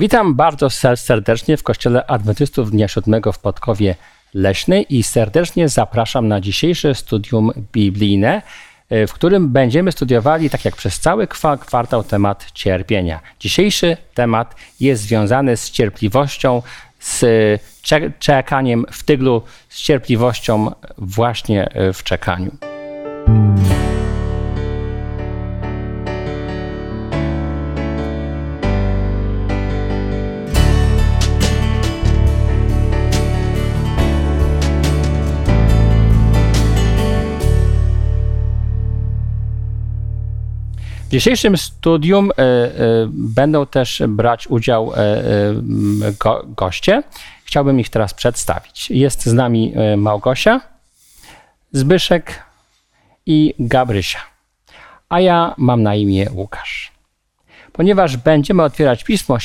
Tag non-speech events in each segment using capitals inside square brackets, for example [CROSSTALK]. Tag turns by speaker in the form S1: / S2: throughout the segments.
S1: Witam bardzo serdecznie w Kościele Adwentystów Dnia Siódmego w Podkowie Leśnej i serdecznie zapraszam na dzisiejsze studium biblijne, e, w którym będziemy studiowali, tak jak przez cały kwartał, temat cierpienia. Dzisiejszy temat jest związany z cierpliwością, z czekaniem w tyglu, z cierpliwością właśnie e, w czekaniu. W dzisiejszym studium e, e, będą też brać udział e, go, goście. Chciałbym ich teraz przedstawić. Jest z nami Małgosia, Zbyszek i Gabrysia. A ja mam na imię Łukasz. Ponieważ będziemy otwierać Pismo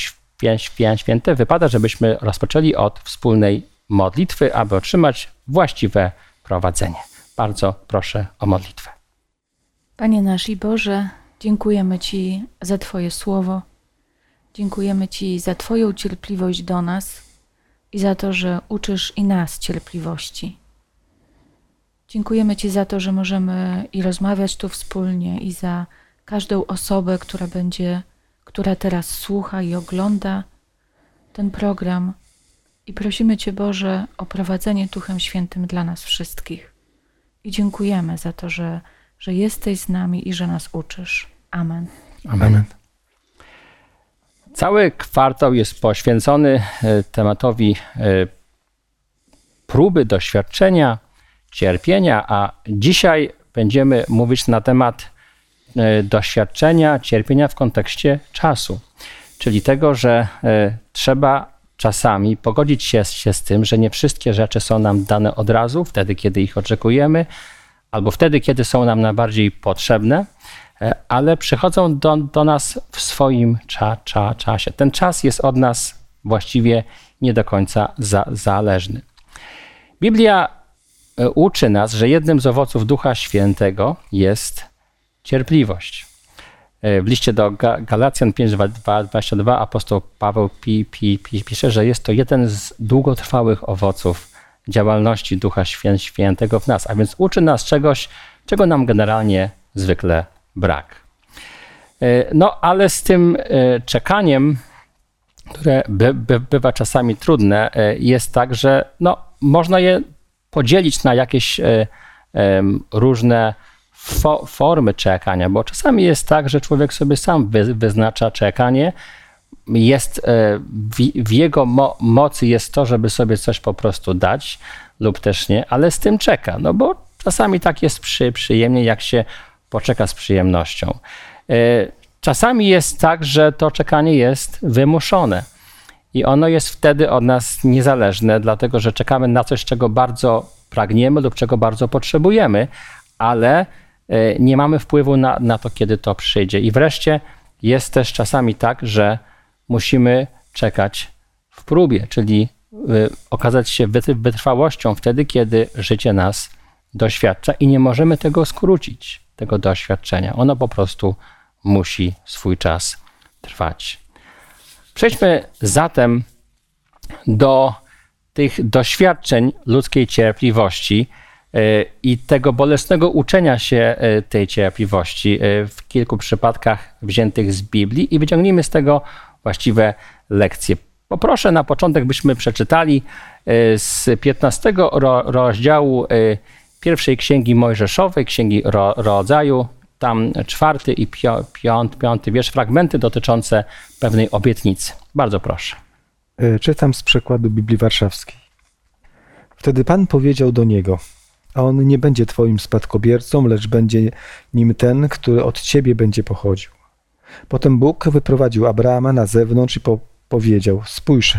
S1: Święte, wypada, żebyśmy rozpoczęli od wspólnej modlitwy, aby otrzymać właściwe prowadzenie. Bardzo proszę o modlitwę.
S2: Panie nasz i Boże, Dziękujemy Ci za Twoje słowo. Dziękujemy Ci za Twoją cierpliwość do nas i za to, że uczysz i nas cierpliwości. Dziękujemy Ci za to, że możemy i rozmawiać tu wspólnie, i za każdą osobę, która będzie, która teraz słucha i ogląda ten program. I prosimy Cię, Boże, o prowadzenie Duchem Świętym dla nas wszystkich. I dziękujemy za to, że, że jesteś z nami i że nas uczysz. Amen.
S1: Amen. Cały kwartał jest poświęcony e, tematowi e, próby doświadczenia, cierpienia, a dzisiaj będziemy mówić na temat e, doświadczenia, cierpienia w kontekście czasu, czyli tego, że trzeba czasami pogodzić się, się z tym, że nie wszystkie rzeczy są nam dane od razu, wtedy, kiedy ich oczekujemy, albo wtedy, kiedy są nam najbardziej potrzebne, ale przychodzą do, do nas w swoim cza, cza, czasie. Ten czas jest od nas właściwie nie do końca za, zależny. Biblia e, uczy nas, że jednym z owoców Ducha Świętego jest cierpliwość. E, w liście do Galacjan 5:22 apostoł Paweł pi, pi, pi, pisze, że jest to jeden z długotrwałych owoców działalności Ducha Świętego w nas, a więc uczy nas czegoś, czego nam generalnie zwykle brak. E, no, ale z tym e, czekaniem, które by, by, bywa czasami trudne, e, jest tak, że no, można je podzielić na jakieś różne fo, formy czekania, bo czasami jest tak, że człowiek sobie sam wy, wyznacza czekanie. Jest w, w jego mo, mocy jest to, żeby sobie coś po prostu dać lub też nie, ale z tym czeka, no bo czasami tak jest przy, przyjemnie, jak się poczeka z przyjemnością. E, czasami jest tak, że to czekanie jest wymuszone i ono jest wtedy od nas niezależne, dlatego że czekamy na coś, czego bardzo pragniemy lub czego bardzo potrzebujemy, ale e, nie mamy wpływu na, na to, kiedy to przyjdzie. I wreszcie jest też czasami tak, że musimy czekać w próbie, czyli e, okazać się wytrwałością wtedy, kiedy życie nas doświadcza i nie możemy tego skrócić tego doświadczenia. Ono po prostu musi swój czas trwać. Przejdźmy zatem do tych doświadczeń ludzkiej cierpliwości e, i tego bolesnego uczenia się e, tej cierpliwości e, w kilku przypadkach wziętych z Biblii i wyciągnijmy z tego właściwe lekcje. Poproszę na początek, byśmy przeczytali z 15 rozdziału pierwszej księgi Mojżeszowej, księgi ro, rodzaju, tam czwarty i piąty, piąty wiersz, fragmenty dotyczące pewnej obietnicy. Bardzo proszę.
S3: E, czytam z przekładu Biblii Warszawskiej. Wtedy Pan powiedział do niego: A on nie będzie Twoim spadkobiercą, lecz będzie nim ten, który od Ciebie będzie pochodził. Potem Bóg wyprowadził Abrahama na zewnątrz i po powiedział: Spójrz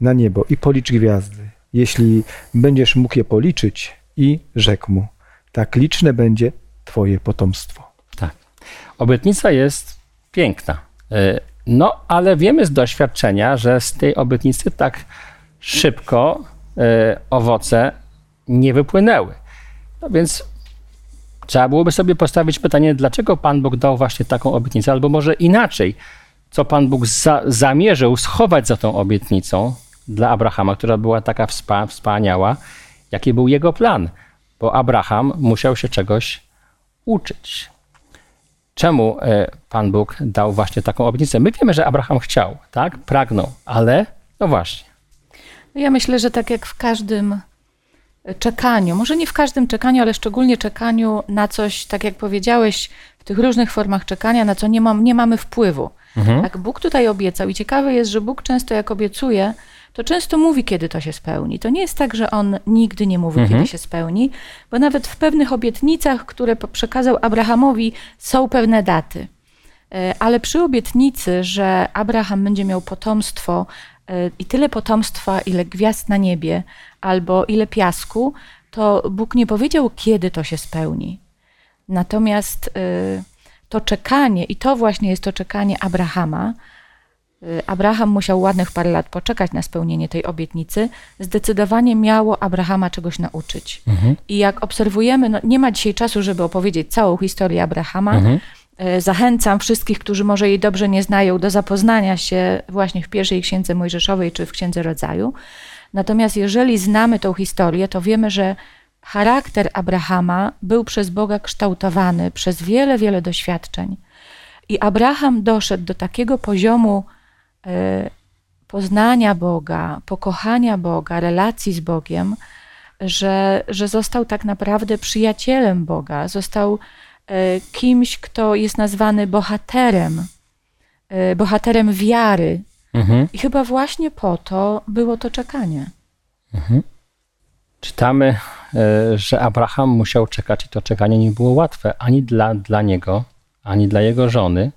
S3: na niebo i policz gwiazdy. Jeśli będziesz mógł je policzyć, i rzekł mu: Tak liczne będzie Twoje potomstwo.
S1: Tak. Obietnica jest piękna. E, no, ale wiemy z doświadczenia, że z tej obietnicy tak szybko e, owoce nie wypłynęły. No więc trzeba byłoby sobie postawić pytanie, dlaczego Pan Bóg dał właśnie taką obietnicę, albo może inaczej. co Pan Bóg za, zamierzył schować za tą obietnicą dla Abrahama, która była taka wspa, wspaniała, jaki był jego plan, bo Abraham musiał się czegoś uczyć. Czemu e, Pan Bóg dał właśnie taką obietnicę? My wiemy, że Abraham chciał, tak? Pragnął, ale no właśnie.
S2: Ja myślę, że tak jak w każdym czekaniu, może nie w każdym czekaniu, ale szczególnie czekaniu na coś, tak jak powiedziałeś, w tych różnych formach czekania, na co nie, mam, nie mamy wpływu. Mhm. Tak Bóg tutaj obiecał i ciekawe jest, że Bóg często jak obiecuje, to często mówi, kiedy to się spełni. To nie jest tak, że on nigdy nie mówi, mhm. kiedy się spełni, bo nawet w pewnych obietnicach, które przekazał Abrahamowi, są pewne daty. E, ale przy obietnicy, że Abraham będzie miał potomstwo e, i tyle potomstwa, ile gwiazd na niebie, albo ile piasku, to Bóg nie powiedział, kiedy to się spełni. Natomiast e, to czekanie, i to właśnie jest to czekanie Abrahama, Abraham musiał ładnych parę lat poczekać na spełnienie tej obietnicy, zdecydowanie miało Abrahama czegoś nauczyć. Mhm. I jak obserwujemy, no nie ma dzisiaj czasu, żeby opowiedzieć całą historię Abrahama. Mhm. Y, zachęcam wszystkich, którzy może jej dobrze nie znają, do zapoznania się właśnie w pierwszej księdze Mojżeszowej czy w księdze rodzaju. Natomiast jeżeli znamy tą historię, to wiemy, że charakter Abrahama był przez Boga kształtowany przez wiele, wiele doświadczeń. I Abraham doszedł do takiego poziomu poznania Boga, pokochania Boga, relacji z Bogiem, że, że został tak naprawdę przyjacielem Boga, został e, kimś, kto jest nazwany bohaterem, e, bohaterem wiary. Mhm. I chyba właśnie po to było to czekanie. Mhm.
S1: Czytamy, że Abraham musiał czekać i to czekanie nie było łatwe ani dla, dla niego, ani dla jego żony,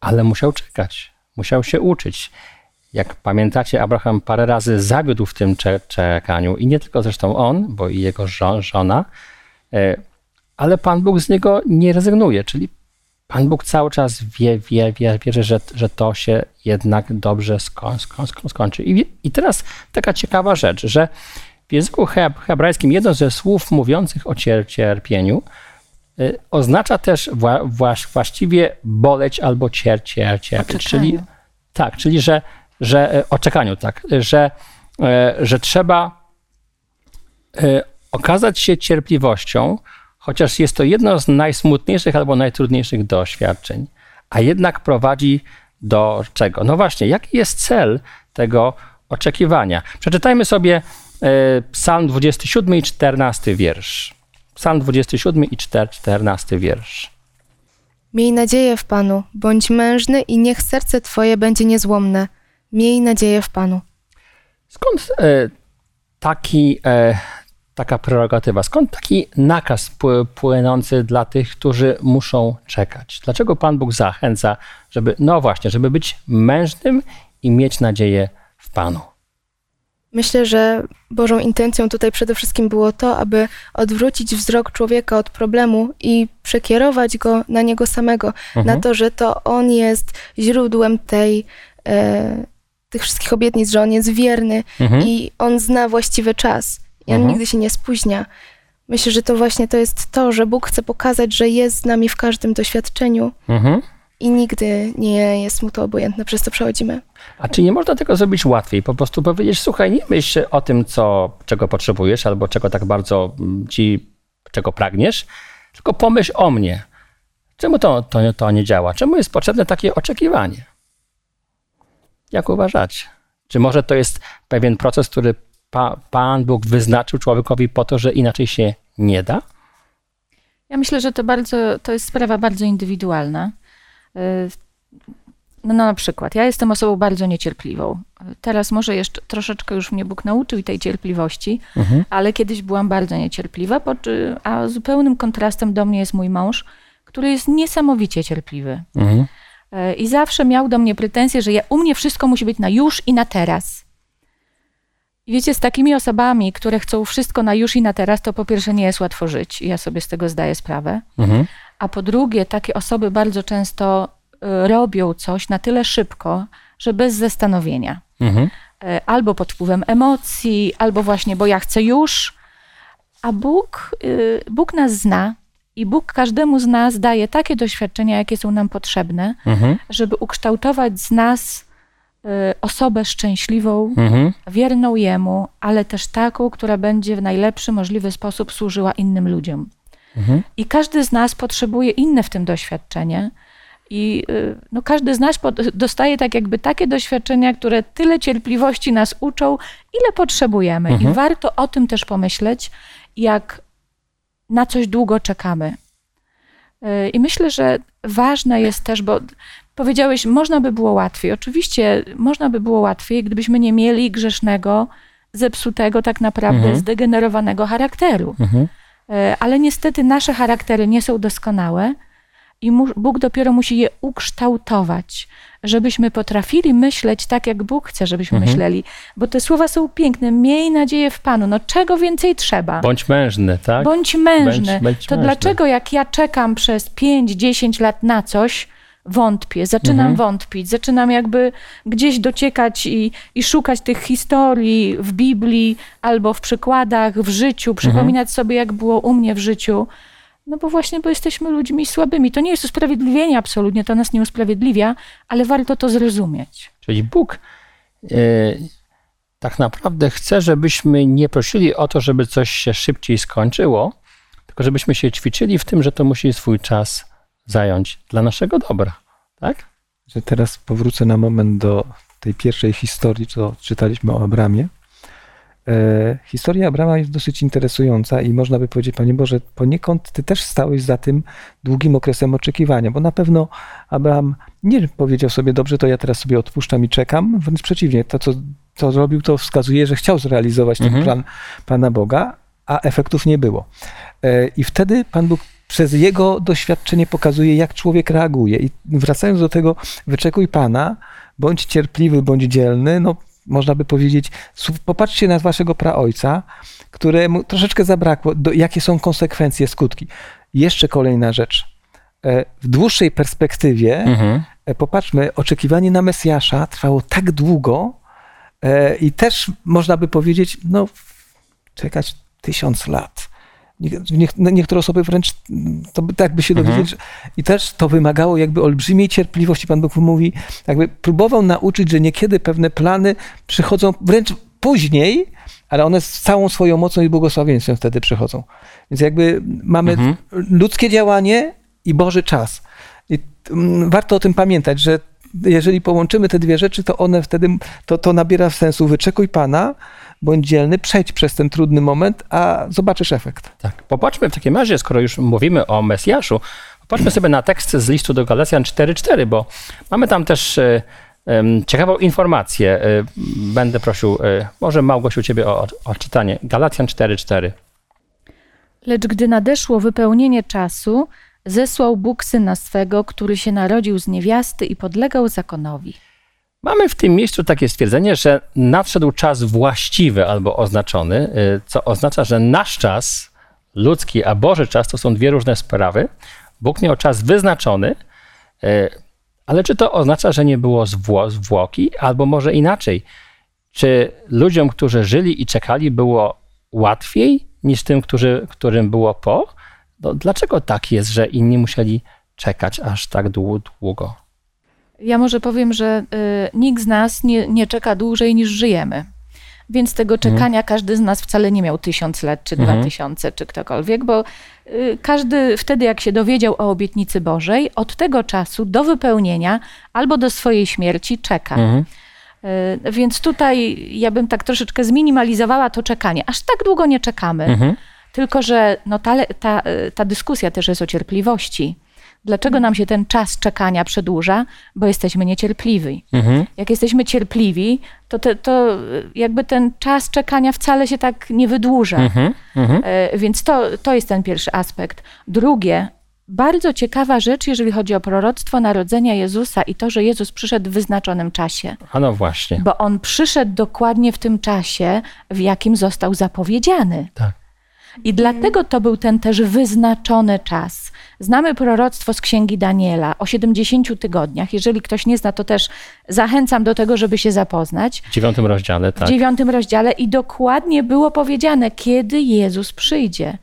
S1: ale musiał czekać musiał się uczyć. Jak pamiętacie, Abraham parę razy zawiódł w tym czekaniu i nie tylko zresztą on, bo i jego żona, e, ale Pan Bóg z niego nie rezygnuje, czyli Pan Bóg cały czas wie, wie, wie wierzy, że, że to się jednak dobrze sko, sko, sko, skończy. I, I teraz taka ciekawa rzecz, że w języku hebrajskim jedno ze słów mówiących o cierpieniu oznacza też wła, właściwie boleć albo cier, cier, cierpieć. Czyli, tak, czyli że, że y, o czekaniu, tak, że, y, że trzeba okazać się cierpliwością, chociaż jest to jedno z najsmutniejszych albo najtrudniejszych doświadczeń, a jednak prowadzi do czego? No właśnie, jaki jest cel tego oczekiwania? Przeczytajmy sobie Psalm 27 i 14 wiersz. Psalm 27 i 14 wiersz.
S4: Miej nadzieję w Panu, bądź mężny i niech serce Twoje będzie niezłomne. Miej nadzieję w Panu.
S1: Skąd e, taki, e, taka prerogatywa? Skąd taki nakaz płynący dla tych, którzy muszą czekać? Dlaczego Pan Bóg zachęca, żeby, no właśnie, żeby być mężnym i mieć nadzieję w Panu?
S4: Myślę, że Bożą intencją tutaj przede wszystkim było to, aby odwrócić wzrok człowieka od problemu i przekierować go na niego samego, mhm. na to, że to on jest źródłem tej, e, tych wszystkich obietnic, że on jest wierny mhm. i on zna właściwy czas i on mhm. nigdy się nie spóźnia. Myślę, że to właśnie to jest to, że Bóg chce pokazać, że jest z nami w każdym doświadczeniu. Mhm i nigdy nie jest mu to obojętne, przez to przechodzimy.
S1: A czy nie można tego zrobić łatwiej? Po prostu powiedzieć, słuchaj, nie myśl o tym, co, czego potrzebujesz albo czego tak bardzo mm, ci, czego pragniesz, tylko pomyśl o mnie. Czemu to, to, to nie działa? Czemu jest potrzebne takie oczekiwanie? Jak uważacie? Czy może to jest pewien proces, który pa, Pan Bóg wyznaczył człowiekowi po to, że inaczej się nie da?
S2: Ja myślę, że to bardzo, to jest sprawa bardzo indywidualna. Y, no, na przykład, ja jestem osobą bardzo niecierpliwą. Teraz może jeszcze troszeczkę już mnie Bóg nauczył i tej cierpliwości, mhm. ale kiedyś byłam bardzo niecierpliwa, a zupełnym kontrastem do mnie jest mój mąż, który jest niesamowicie cierpliwy. Mhm. Y, I zawsze miał do mnie pretensje, że ja, u mnie wszystko musi być na już i na teraz. I wiecie, z takimi osobami, które chcą wszystko na już i na teraz, to po pierwsze nie jest łatwo żyć. I ja sobie z tego zdaję sprawę. Mhm. A po drugie, takie osoby bardzo często y, robią coś na tyle szybko, że bez zastanowienia. Mhm. Y, albo pod wpływem emocji, albo właśnie, bo ja chcę już. A Bóg, y, Bóg nas zna I Bóg każdemu z nas daje takie doświadczenia, jakie są nam potrzebne,
S1: Mhm.
S2: żeby ukształtować z nas y, osobę szczęśliwą,
S1: Mhm.
S2: wierną Jemu, ale też taką, która będzie w najlepszy możliwy sposób służyła innym ludziom.
S1: Mhm.
S2: I każdy z nas potrzebuje inne w tym doświadczenie. I y, no, każdy z nas dostaje tak jakby takie doświadczenia, które tyle cierpliwości nas uczą, ile potrzebujemy.
S1: Mhm.
S2: I warto o tym też pomyśleć, jak na coś długo czekamy. Y, I myślę, że ważne jest też, bo powiedziałeś, można by było łatwiej. Oczywiście można by było łatwiej, gdybyśmy nie mieli grzesznego, zepsutego, tak naprawdę
S1: Mhm.
S2: zdegenerowanego charakteru.
S1: Mhm.
S2: E, ale niestety nasze charaktery nie są doskonałe i Bóg dopiero musi je ukształtować, żebyśmy potrafili myśleć tak, jak Bóg chce, żebyśmy
S1: Mhm.
S2: myśleli, bo te słowa są piękne. Miej nadzieję w Panu. No czego więcej trzeba?
S1: Bądź mężny, tak?
S2: Bądź mężny.
S1: Bądź- bądź
S2: to
S1: mężny.
S2: dlaczego jak ja czekam przez 5-10 lat na coś, wątpię, zaczynam
S1: Mhm.
S2: wątpić, zaczynam jakby gdzieś dociekać i, i szukać tych historii w Biblii albo w przykładach, w życiu, przypominać sobie, jak było u mnie w życiu. No bo właśnie, bo jesteśmy ludźmi słabymi. To nie jest usprawiedliwienie absolutnie, to nas nie usprawiedliwia, ale warto to zrozumieć.
S1: Czyli Bóg e, tak naprawdę chce, żebyśmy nie prosili o to, żeby coś się szybciej skończyło, tylko żebyśmy się ćwiczyli w tym, że to musi swój czas zająć dla naszego dobra. Tak?
S3: że teraz powrócę na moment do tej pierwszej historii, co czytaliśmy o Abramie. E, historia Abrama jest dosyć interesująca i można by powiedzieć, Panie Boże, poniekąd Ty też stałeś za tym długim okresem oczekiwania, bo na pewno Abraham nie powiedział sobie, dobrze, to ja teraz sobie odpuszczam i czekam, wręcz przeciwnie, to co, co zrobił, to wskazuje, że chciał zrealizować ten
S1: Mhm.
S3: plan Pana Boga, a efektów nie było. E, I wtedy Pan Bóg przez jego doświadczenie pokazuje, jak człowiek reaguje. I wracając do tego, wyczekuj Pana, bądź cierpliwy, bądź dzielny, no można by powiedzieć, popatrzcie na waszego praojca, któremu troszeczkę zabrakło, do, jakie są konsekwencje, skutki. Jeszcze kolejna rzecz. E, W dłuższej perspektywie,
S1: Mhm.
S3: e, popatrzmy, oczekiwanie na Mesjasza trwało tak długo e, i też można by powiedzieć, no czekać tysiąc lat. No, Niektóre osoby wręcz to by, tak by się
S1: Mhm.
S3: dowiedzieć. że- I też to wymagało jakby olbrzymiej cierpliwości. Pan Bóg mówi, jakby próbował nauczyć, że niekiedy pewne plany przychodzą wręcz później, ale one z całą swoją mocą i błogosławieństwem wtedy przychodzą. Więc jakby mamy
S1: Mhm.
S3: ludzkie działanie i Boży czas. I mm, warto o tym pamiętać, że jeżeli połączymy te dwie rzeczy, to one wtedy, to, to nabiera sensu. Wyczekuj Pana, bądź dzielny, przejdź przez ten trudny moment, a zobaczysz efekt.
S1: Tak. Popatrzmy w takim razie, skoro już mówimy o Mesjaszu, popatrzmy sobie na tekst z listu do Galacjan 4.4, bo mamy tam też e, ciekawą informację. E, Będę prosił, e, może Małgosiu, ciebie o, o czytanie. Galacjan 4.4.
S2: Lecz gdy nadeszło wypełnienie czasu, zesłał Bóg syna swego, który się narodził z niewiasty i podlegał zakonowi.
S1: Mamy w tym miejscu takie stwierdzenie, że nadszedł czas właściwy albo oznaczony, y, co oznacza, że nasz czas, ludzki, a Boży czas to są dwie różne sprawy. Bóg miał czas wyznaczony, y, ale czy to oznacza, że nie było zwło- zwłoki, albo może inaczej? Czy ludziom, którzy żyli i czekali, było łatwiej niż tym, którzy, którym było po? No, dlaczego tak jest, że inni musieli czekać aż tak dłu- długo?
S2: Ja może powiem, że y, nikt z nas nie, nie czeka dłużej niż żyjemy. Więc tego czekania każdy z nas wcale nie miał tysiąc lat, czy dwa
S1: Mhm.
S2: tysiące, czy ktokolwiek, bo y, każdy wtedy, jak się dowiedział o obietnicy Bożej, od tego czasu do wypełnienia albo do swojej śmierci czeka.
S1: Mhm.
S2: Y, Więc tutaj ja bym tak troszeczkę zminimalizowała to czekanie. Aż tak długo nie czekamy.
S1: Mhm.
S2: Tylko, że no ta, ta, ta dyskusja też jest o cierpliwości. Dlaczego nam się ten czas czekania przedłuża? Bo jesteśmy niecierpliwi.
S1: Mhm.
S2: Jak jesteśmy cierpliwi, to, te, to y, jakby ten czas czekania wcale się tak nie wydłuża.
S1: Mhm. Mhm.
S2: E, Więc to, to jest ten pierwszy aspekt. Drugie, bardzo ciekawa rzecz, jeżeli chodzi o proroctwo narodzenia Jezusa i to, że Jezus przyszedł w wyznaczonym czasie.
S1: A no właśnie.
S2: Bo on przyszedł dokładnie w tym czasie, w jakim został zapowiedziany.
S1: Tak.
S2: I dlatego to był ten też wyznaczony czas. Znamy proroctwo z księgi Daniela o 70 tygodniach. Jeżeli ktoś nie zna, to też zachęcam do tego, żeby się zapoznać.
S1: W dziewiątym rozdziale, tak.
S2: W dziewiątym rozdziale i dokładnie było powiedziane, kiedy Jezus przyjdzie.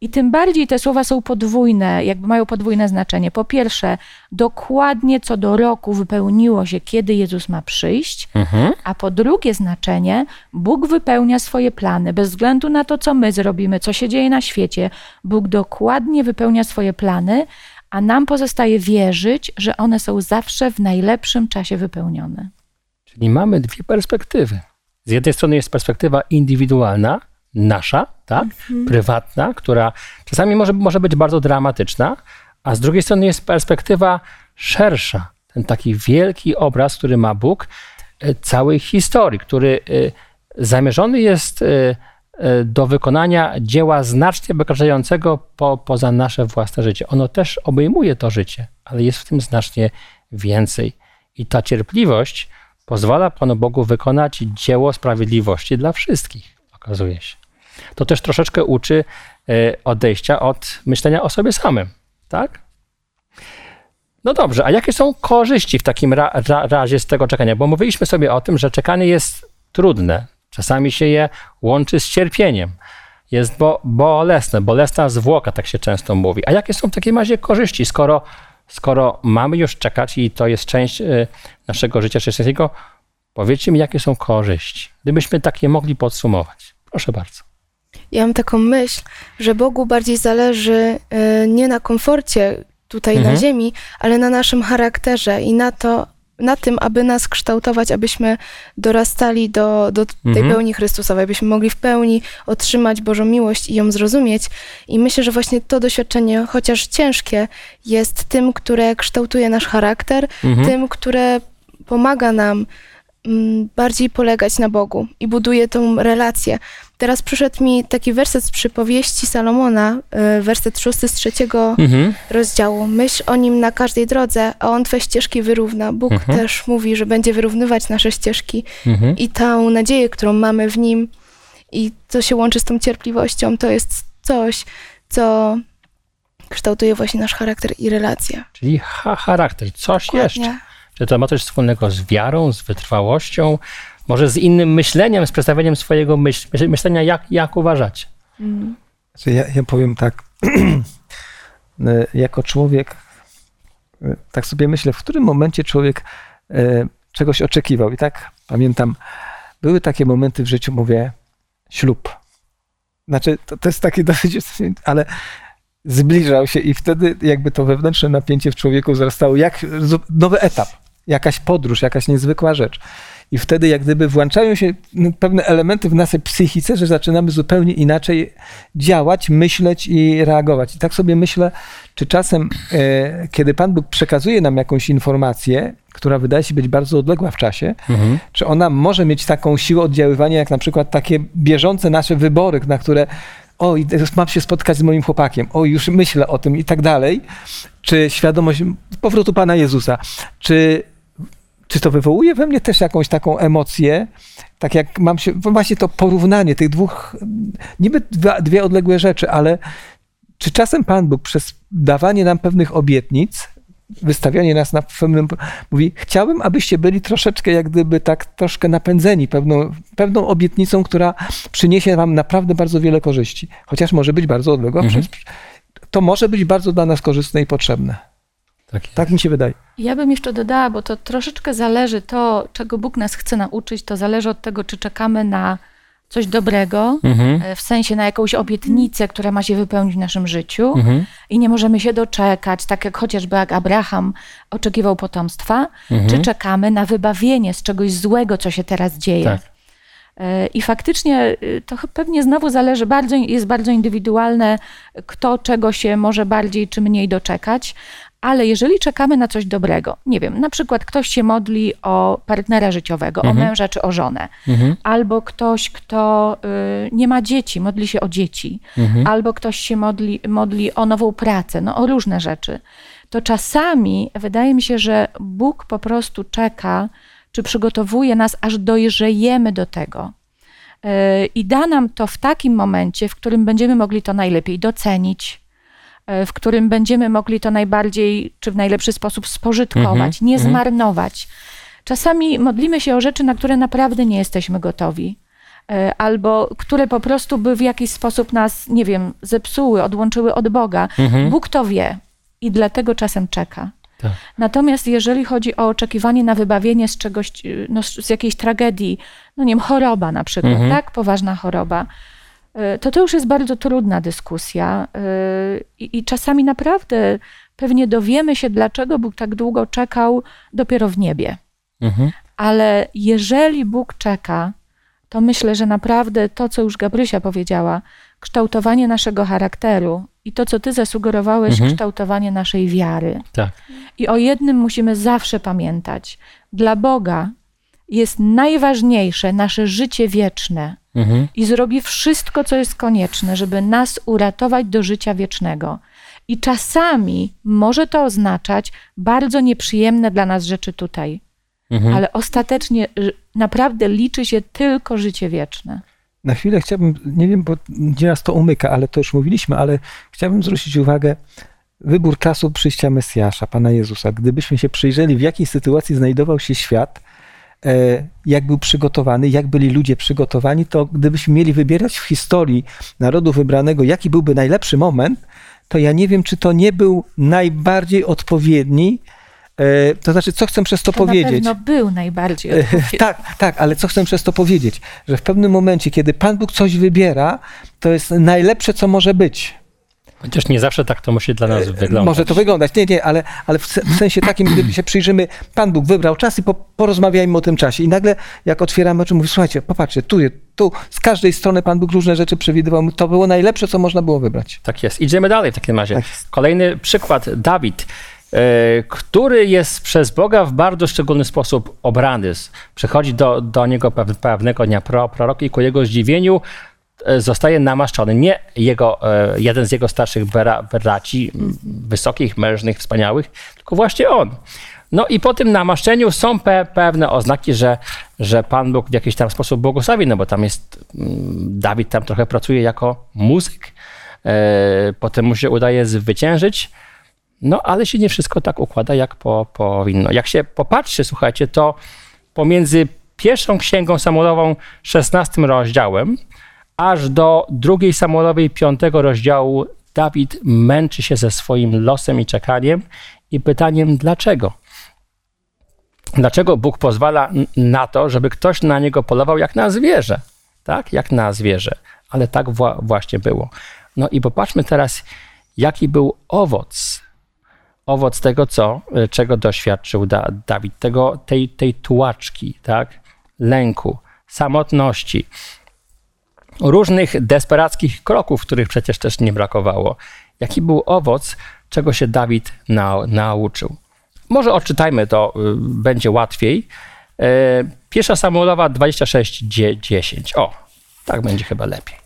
S2: I tym bardziej te słowa są podwójne, jakby mają podwójne znaczenie. Po pierwsze, dokładnie co do roku wypełniło się, kiedy Jezus ma przyjść,
S1: Mhm.
S2: a po drugie znaczenie, Bóg wypełnia swoje plany, bez względu na to, co my zrobimy, co się dzieje na świecie. Bóg dokładnie wypełnia swoje plany, a nam pozostaje wierzyć, że one są zawsze w najlepszym czasie wypełnione.
S1: Czyli mamy dwie perspektywy. Z jednej strony jest perspektywa indywidualna, nasza, tak, prywatna, która czasami może, może być bardzo dramatyczna, a z drugiej strony jest perspektywa szersza, ten taki wielki obraz, który ma Bóg e, całej historii, który e, zamierzony jest e, do wykonania dzieła znacznie wykraczającego po, poza nasze własne życie. Ono też obejmuje to życie, ale jest w tym znacznie więcej. I ta cierpliwość pozwala Panu Bogu wykonać dzieło sprawiedliwości dla wszystkich, okazuje się. To też troszeczkę uczy e, odejścia od myślenia o sobie samym, tak? No dobrze, a jakie są korzyści w takim ra, ra, razie z tego czekania? Bo mówiliśmy sobie o tym, że czekanie jest trudne. Czasami się je łączy z cierpieniem. Jest bo, bolesne, bolesna zwłoka, tak się często mówi. A jakie są w takim razie korzyści, skoro, skoro mamy już czekać i to jest część y, naszego życia chrześcijańskiego? Powiedzcie mi, jakie są korzyści, gdybyśmy takie mogli podsumować. Proszę bardzo.
S4: Ja mam taką myśl, że Bogu bardziej zależy e, nie na komforcie tutaj
S1: Mhm.
S4: na ziemi, ale na naszym charakterze i na to, na tym, aby nas kształtować, abyśmy dorastali do, do tej
S1: Mhm.
S4: pełni Chrystusowej, abyśmy mogli w pełni otrzymać Bożą miłość i ją zrozumieć. I myślę, że właśnie to doświadczenie, chociaż ciężkie, jest tym, które kształtuje nasz charakter,
S1: Mhm.
S4: tym, które pomaga nam bardziej polegać na Bogu i buduje tą relację. Teraz przyszedł mi taki werset z przypowieści Salomona, y, werset szósty z trzeciego
S1: Mhm.
S4: rozdziału. Myśl o nim na każdej drodze, a on twe ścieżki wyrówna. Bóg
S1: Mhm.
S4: też mówi, że będzie wyrównywać nasze ścieżki
S1: Mhm.
S4: i tą nadzieję, którą mamy w nim i co się łączy z tą cierpliwością, to jest coś, co kształtuje właśnie nasz charakter i relacje.
S1: Czyli ha charakter, coś jeszcze. Czy to ma coś wspólnego z wiarą, z wytrwałością, może z innym myśleniem, z przedstawieniem swojego myśl, myśl- myślenia, jak, jak uważacie?
S3: Znaczy ja, ja powiem tak, [CLEARS THROAT] e, jako człowiek, e, tak sobie myślę, w którym momencie człowiek e, czegoś oczekiwał. I tak pamiętam, były takie momenty w życiu, mówię, ślub. Znaczy, to, to jest takie [LAUGHS] dosyć, ale zbliżał się i wtedy jakby to wewnętrzne napięcie w człowieku wzrastało, jak nowy etap, jakaś podróż, jakaś niezwykła rzecz. I wtedy jak gdyby włączają się no, pewne elementy w naszej psychice, że zaczynamy zupełnie inaczej działać, myśleć i reagować. I tak sobie myślę, czy czasem, e, kiedy Pan Bóg przekazuje nam jakąś informację, która wydaje się być bardzo odległa w czasie,
S1: Mhm.
S3: czy ona może mieć taką siłę oddziaływania, jak na przykład takie bieżące nasze wybory, na które oj, teraz mam się spotkać z moim chłopakiem, oj, już myślę o tym i tak dalej, czy świadomość powrotu Pana Jezusa, czy, czy to wywołuje we mnie też jakąś taką emocję, tak jak mam się, właśnie to porównanie tych dwóch, niby dwa, dwie odległe rzeczy, ale czy czasem Pan Bóg przez dawanie nam pewnych obietnic, wystawianie nas na pewnym, mówi, chciałbym, abyście byli troszeczkę jak gdyby tak troszkę napędzeni pewną, pewną obietnicą, która przyniesie wam naprawdę bardzo wiele korzyści, chociaż może być bardzo odległa.
S1: Mhm.
S3: To może być bardzo dla nas korzystne i potrzebne.
S1: Tak.
S3: Tak mi się wydaje.
S2: Ja bym jeszcze dodała, bo to troszeczkę zależy to, czego Bóg nas chce nauczyć, to zależy od tego, czy czekamy na coś dobrego,
S1: Mhm.
S2: e, w sensie na jakąś obietnicę, która ma się wypełnić w naszym życiu
S1: Mhm.
S2: i nie możemy się doczekać, tak jak chociażby jak Abraham oczekiwał potomstwa,
S1: Mhm.
S2: czy czekamy na wybawienie z czegoś złego, co się teraz dzieje.
S1: Tak.
S2: E, I faktycznie y, to pewnie znowu zależy, bardzo, jest bardzo indywidualne, kto czego się może bardziej czy mniej doczekać, ale jeżeli czekamy na coś dobrego, nie wiem, na przykład ktoś się modli o partnera życiowego,
S1: Mhm.
S2: o męża czy o żonę,
S1: Mhm.
S2: albo ktoś, kto y, nie ma dzieci, modli się o dzieci,
S1: Mhm.
S2: albo ktoś się modli, modli o nową pracę, no o różne rzeczy, to czasami wydaje mi się, że Bóg po prostu czeka, czy przygotowuje nas, aż dojrzejemy do tego. Yy, I da nam to w takim momencie, w którym będziemy mogli to najlepiej docenić, w którym będziemy mogli to najbardziej, czy w najlepszy sposób spożytkować,
S1: Mhm,
S2: nie
S1: mhm.
S2: zmarnować. Czasami modlimy się o rzeczy, na które naprawdę nie jesteśmy gotowi. e, albo które po prostu by w jakiś sposób nas, nie wiem, zepsuły, odłączyły od Boga.
S1: Mhm.
S2: Bóg to wie i dlatego czasem czeka.
S1: Tak.
S2: Natomiast jeżeli chodzi o oczekiwanie na wybawienie z czegoś, no, z jakiejś tragedii, no nie wiem, choroba na przykład,
S1: Mhm.
S2: tak, poważna choroba, to to już jest bardzo trudna dyskusja y, i, i czasami naprawdę pewnie dowiemy się, dlaczego Bóg tak długo czekał dopiero w niebie.
S1: Mhm.
S2: Ale jeżeli Bóg czeka, to myślę, że naprawdę to, co już Gabrysia powiedziała, kształtowanie naszego charakteru i to, co ty zasugerowałeś,
S1: Mhm.
S2: kształtowanie naszej wiary.
S1: Tak.
S2: I o jednym musimy zawsze pamiętać. Dla Boga jest najważniejsze nasze życie wieczne
S1: Mhm.
S2: i zrobi wszystko, co jest konieczne, żeby nas uratować do życia wiecznego. I czasami może to oznaczać bardzo nieprzyjemne dla nas rzeczy tutaj,
S1: Mhm.
S2: ale ostatecznie y, naprawdę liczy się tylko życie wieczne.
S3: Na chwilę chciałbym, nie wiem, bo nieraz to umyka, ale to już mówiliśmy, ale chciałbym zwrócić uwagę, wybór czasu przyjścia Mesjasza, Pana Jezusa. Gdybyśmy się przyjrzeli, w jakiej sytuacji znajdował się świat, jak był przygotowany, jak byli ludzie przygotowani, to gdybyśmy mieli wybierać w historii narodu wybranego, jaki byłby najlepszy moment, to ja nie wiem, czy to nie był najbardziej odpowiedni, e, to znaczy, co chcę przez to,
S2: To
S3: powiedzieć.
S2: na pewno był najbardziej
S3: E,
S2: odpowiedni.
S3: Tak, tak, ale co chcę przez to powiedzieć? Że w pewnym momencie, kiedy Pan Bóg coś wybiera, to jest najlepsze, co może być.
S1: Chociaż nie zawsze tak to musi dla nas wyglądać.
S3: Może to wyglądać, nie, nie, ale, ale w, se- w sensie takim, gdy się przyjrzymy, Pan Bóg wybrał czas i po, porozmawiajmy o tym czasie. I nagle, jak otwieramy oczy, mówi, słuchajcie, popatrzcie, tu, tu, z każdej strony Pan Bóg różne rzeczy przewidywał. To było najlepsze, co można było wybrać.
S1: Tak jest. Idziemy dalej w takim razie.
S3: Tak.
S1: Kolejny przykład, Dawid, e, który jest przez Boga w bardzo szczególny sposób obrany. Przychodzi do, do niego pew- pewnego dnia pro, prorok i ku jego zdziwieniu e, zostaje namaszczony. Nie jego, e, jeden z jego starszych m, wysokich, mężnych, wspaniałych, tylko właśnie on. No i po tym namaszczeniu są pe, pewne oznaki, że, że Pan Bóg w jakiś tam sposób błogosławi, no bo tam jest, mm, Dawid tam trochę pracuje jako muzyk, e, potem mu się udaje zwyciężyć, no ale się nie wszystko tak układa, jak po, powinno. Jak się popatrzy, słuchajcie, to pomiędzy pierwszą księgą Samuelową, 16 rozdziałem, aż do drugiej Samuelowej, 5 rozdziału, Dawid męczy się ze swoim losem i czekaniem i pytaniem dlaczego. Dlaczego Bóg pozwala na to, żeby ktoś na niego polował jak na zwierzę? Tak, jak na zwierzę. Ale tak wła- właśnie było. No i popatrzmy teraz, jaki był owoc. Owoc tego, co, y, czego doświadczył da, Dawid, tego, tej, tej tułaczki, tak? lęku, samotności, różnych desperackich kroków, których przecież też nie brakowało. Jaki był owoc, czego się Dawid nau- nauczył? Może odczytajmy to, y, będzie łatwiej. E, Pierwsza Samuelowa 26:10. O, tak będzie chyba lepiej.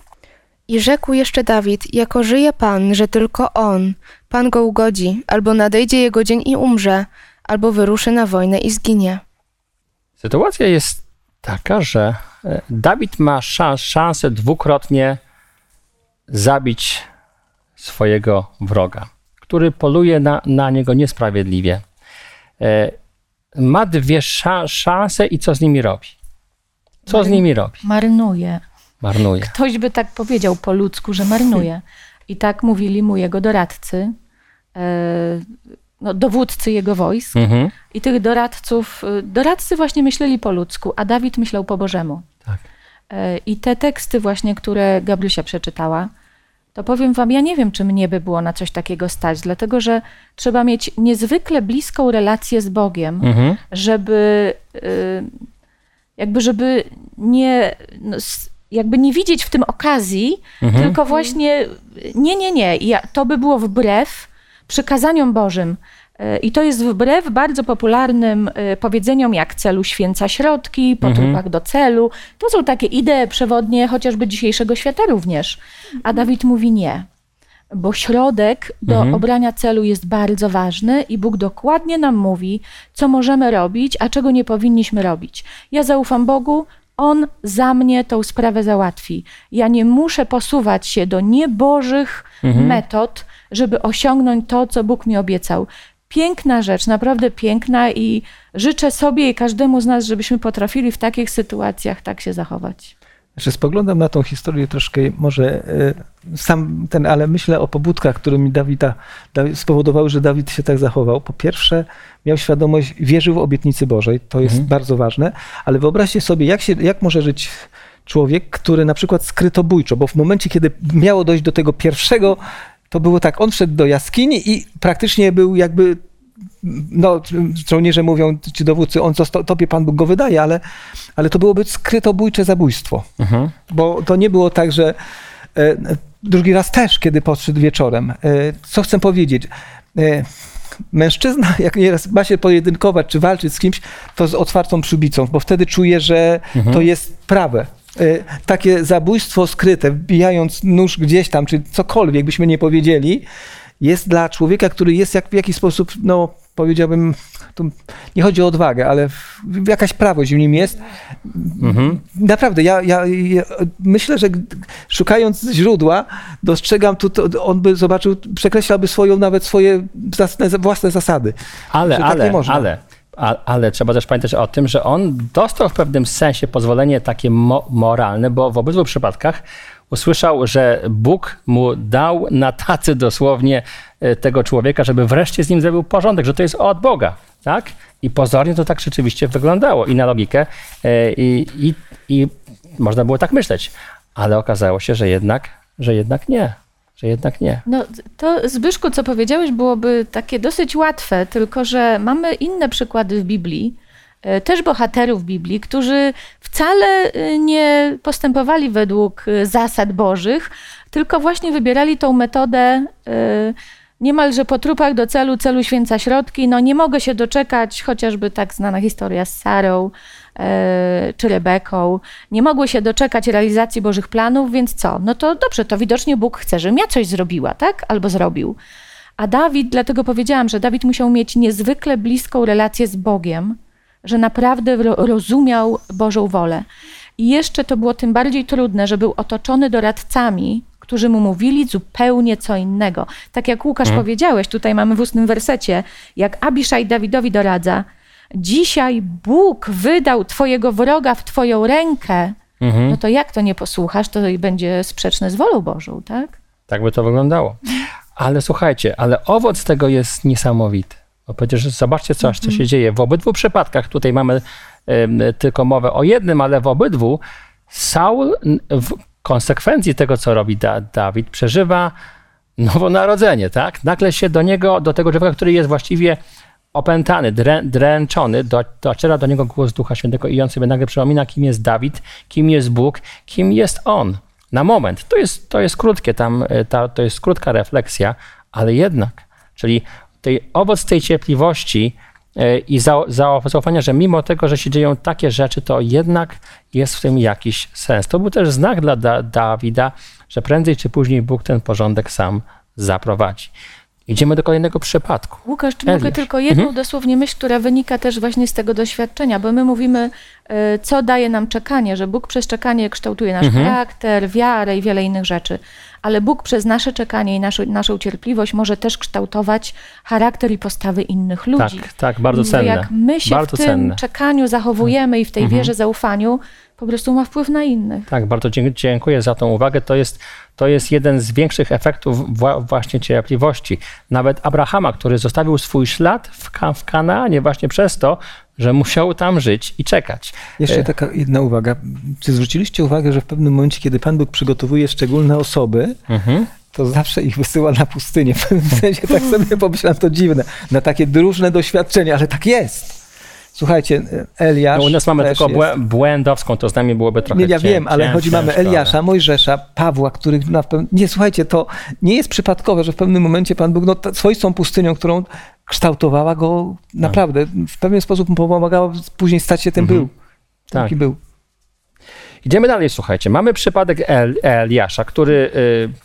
S4: I rzekł jeszcze Dawid, jako żyje Pan, że tylko On, Pan go ugodzi, albo nadejdzie jego dzień i umrze, albo wyruszy na wojnę i zginie.
S1: Sytuacja jest taka, że Dawid ma szans, szansę dwukrotnie zabić swojego wroga, który poluje na, na niego niesprawiedliwie. E, Ma dwie sza- szanse i co z nimi robi? Co z nimi robi?
S2: Marnuje.
S1: Marnuje.
S2: Ktoś by tak powiedział po ludzku, że marnuje. I tak mówili mu jego doradcy, e, no, dowódcy jego wojsk.
S1: Mhm.
S2: I tych doradców, y, doradcy właśnie myśleli po ludzku, a Dawid myślał po Bożemu.
S1: Tak.
S2: E, I te teksty właśnie, które Gabrysia przeczytała, to powiem wam, ja nie wiem, czy mnie by było na coś takiego stać, dlatego że trzeba mieć niezwykle bliską relację z Bogiem,
S1: Mhm.
S2: żeby y, jakby, żeby nie, no, jakby nie widzieć w tym okazji,
S1: Mhm.
S2: tylko właśnie nie, nie, nie. Ja, to by było wbrew przykazaniom Bożym. Y, I to jest wbrew bardzo popularnym y, powiedzeniom jak celu święca środki, po
S1: Mhm.
S2: trupach do celu. To są takie idee przewodnie chociażby dzisiejszego świata również. A Dawid mówi nie. Bo środek do
S1: Mhm.
S2: obrania celu jest bardzo ważny i Bóg dokładnie nam mówi, co możemy robić, a czego nie powinniśmy robić. Ja zaufam Bogu, On za mnie tą sprawę załatwi. Ja nie muszę posuwać się do niebożych
S1: Mhm.
S2: metod, żeby osiągnąć to, co Bóg mi obiecał. Piękna rzecz, naprawdę piękna i życzę sobie i każdemu z nas, żebyśmy potrafili w takich sytuacjach tak się zachować.
S3: Znaczy spoglądam na tą historię troszkę, może e, sam ten, ale myślę o pobudkach, które mi Dawida, Dawid, spowodowały, że Dawid się tak zachował. Po pierwsze, miał świadomość, wierzył w obietnicy Bożej, to jest
S1: Mhm.
S3: bardzo ważne, ale wyobraźcie sobie, jak, się, jak może żyć człowiek, który na przykład skrytobójczo, bo w momencie, kiedy miało dojść do tego pierwszego, to było tak, on wszedł do jaskini i praktycznie był jakby no, żołnierze mówią, ci dowódcy, on został, tobie Pan Bóg go wydaje, ale, ale to byłoby skrytobójcze zabójstwo.
S1: Mhm.
S3: Bo to nie było tak, że e, drugi raz też, kiedy podszedł wieczorem. E, co chcę powiedzieć? E, mężczyzna, [LAUGHS] jak nieraz ma się pojedynkować czy walczyć z kimś, to z otwartą przybicą, bo wtedy czuje, że to jest prawe. E, takie zabójstwo skryte, wbijając nóż gdzieś tam, czy cokolwiek byśmy nie powiedzieli, jest dla człowieka, który jest jak, w jakiś sposób, no powiedziałbym, nie chodzi o odwagę, ale jakaś prawość w nim jest.
S1: Mhm.
S3: Naprawdę, ja, ja, ja myślę, że szukając źródła, dostrzegam tu, to, on by zobaczył, przekreślałby swoją, nawet swoje własne, własne zasady.
S1: Ale,
S3: tak
S1: ale,
S3: można.
S1: ale, a, ale trzeba też pamiętać o tym, że on dostał w pewnym sensie pozwolenie takie mo moralne, bo w obydwu przypadkach usłyszał, że Bóg mu dał na tacy dosłownie e, tego człowieka, żeby wreszcie z nim zrobił porządek, że to jest od Boga, tak? I pozornie to tak rzeczywiście wyglądało i na logikę e, i, i, i można było tak myśleć, ale okazało się, że jednak, że jednak nie, że jednak nie.
S2: No to Zbyszku, co powiedziałeś, byłoby takie dosyć łatwe, tylko że mamy inne przykłady w Biblii, e, też bohaterów Biblii, którzy wcale e, nie postępowali według e, zasad bożych, tylko właśnie wybierali tą metodę niemalże po trupach do celu, celu święca środki. No nie mogę się doczekać, chociażby tak znana historia z Sarą czy Rebeką. Nie mogły się doczekać realizacji Bożych planów, więc co? No to dobrze, to widocznie Bóg chce, żebym ja coś zrobiła, tak? Albo zrobił. A Dawid, dlatego powiedziałam, że Dawid musiał mieć niezwykle bliską relację z Bogiem, że naprawdę ro- rozumiał Bożą wolę. I jeszcze to było tym bardziej trudne, że był otoczony doradcami, którzy mu mówili zupełnie co innego. Tak jak Łukasz powiedziałeś, tutaj mamy w ustnym wersecie, jak Abiszaj Dawidowi doradza, dzisiaj Bóg wydał twojego wroga w twoją rękę,
S1: Mhm.
S2: no to jak to nie posłuchasz, to będzie sprzeczne z wolą Bożą, tak?
S1: Tak by to wyglądało. Ale słuchajcie, ale owoc tego jest niesamowity. Bo przecież zobaczcie coś, co się dzieje. W obydwu przypadkach, tutaj mamy em, tylko mowę o jednym, ale w obydwu Saul w konsekwencji tego, co robi da Dawid, przeżywa nowonarodzenie, tak? Nagle się do niego, do tego człowieka, który jest właściwie opętany, drę, dręczony, do, dociera do niego głos Ducha Świętego i on sobie nagle przypomina, kim jest Dawid, kim jest Bóg, kim jest On. Na moment. To jest, to jest krótkie, tam, e, ta, to jest krótka refleksja, ale jednak. Czyli tej, owoc tej cierpliwości e, i za, zaufania, że mimo tego, że się dzieją takie rzeczy, to jednak jest w tym jakiś sens. To był też znak dla da, Dawida, że prędzej czy później Bóg ten porządek sam zaprowadzi. Idziemy do kolejnego przypadku.
S2: Łukasz, czy
S1: Eliasz.
S2: mogę tylko jedną dosłownie myśl, która wynika też właśnie z tego doświadczenia, bo my mówimy, e, co daje nam czekanie, że Bóg przez czekanie kształtuje nasz charakter, wiarę i wiele innych rzeczy. Ale Bóg przez nasze czekanie i naszą, naszą cierpliwość może też kształtować charakter i postawy innych ludzi.
S1: Tak, tak, bardzo cenne.
S2: Jak my się
S1: bardzo
S2: w tym
S1: cenne.
S2: czekaniu zachowujemy i w tej wierze, zaufaniu, po prostu ma wpływ na innych.
S1: Tak, bardzo dziękuję za tą uwagę. To jest, to jest jeden z większych efektów wła- właśnie cierpliwości. Nawet Abrahama, który zostawił swój ślad w, Ka- w Kanaanie właśnie przez to, że musiał tam żyć i czekać.
S3: Jeszcze taka jedna uwaga. Czy zwróciliście uwagę, że w pewnym momencie, kiedy Pan Bóg przygotowuje szczególne osoby,
S1: Mhm.
S3: to zawsze ich wysyła na pustynię. [LAUGHS] W pewnym sensie tak sobie pomyślałem, to dziwne, na takie różne doświadczenia, ale tak jest. Słuchajcie, Eliasz
S1: No, u nas mamy tylko błę- błędowską, to z nami byłoby trochę
S3: Nie, ja
S1: cię-
S3: wiem, ale chodzi, mamy Eliasza, Mojżesza, Pawła, których na pewno... Nie, słuchajcie, to nie jest przypadkowe, że w pewnym momencie Pan Bóg no, swoistą pustynią, którą kształtowała go naprawdę, w pewien sposób mu pomagała później stać się tym był.
S1: Tak.
S3: Taki był.
S1: Idziemy dalej, słuchajcie. Mamy przypadek El, Eliasza, który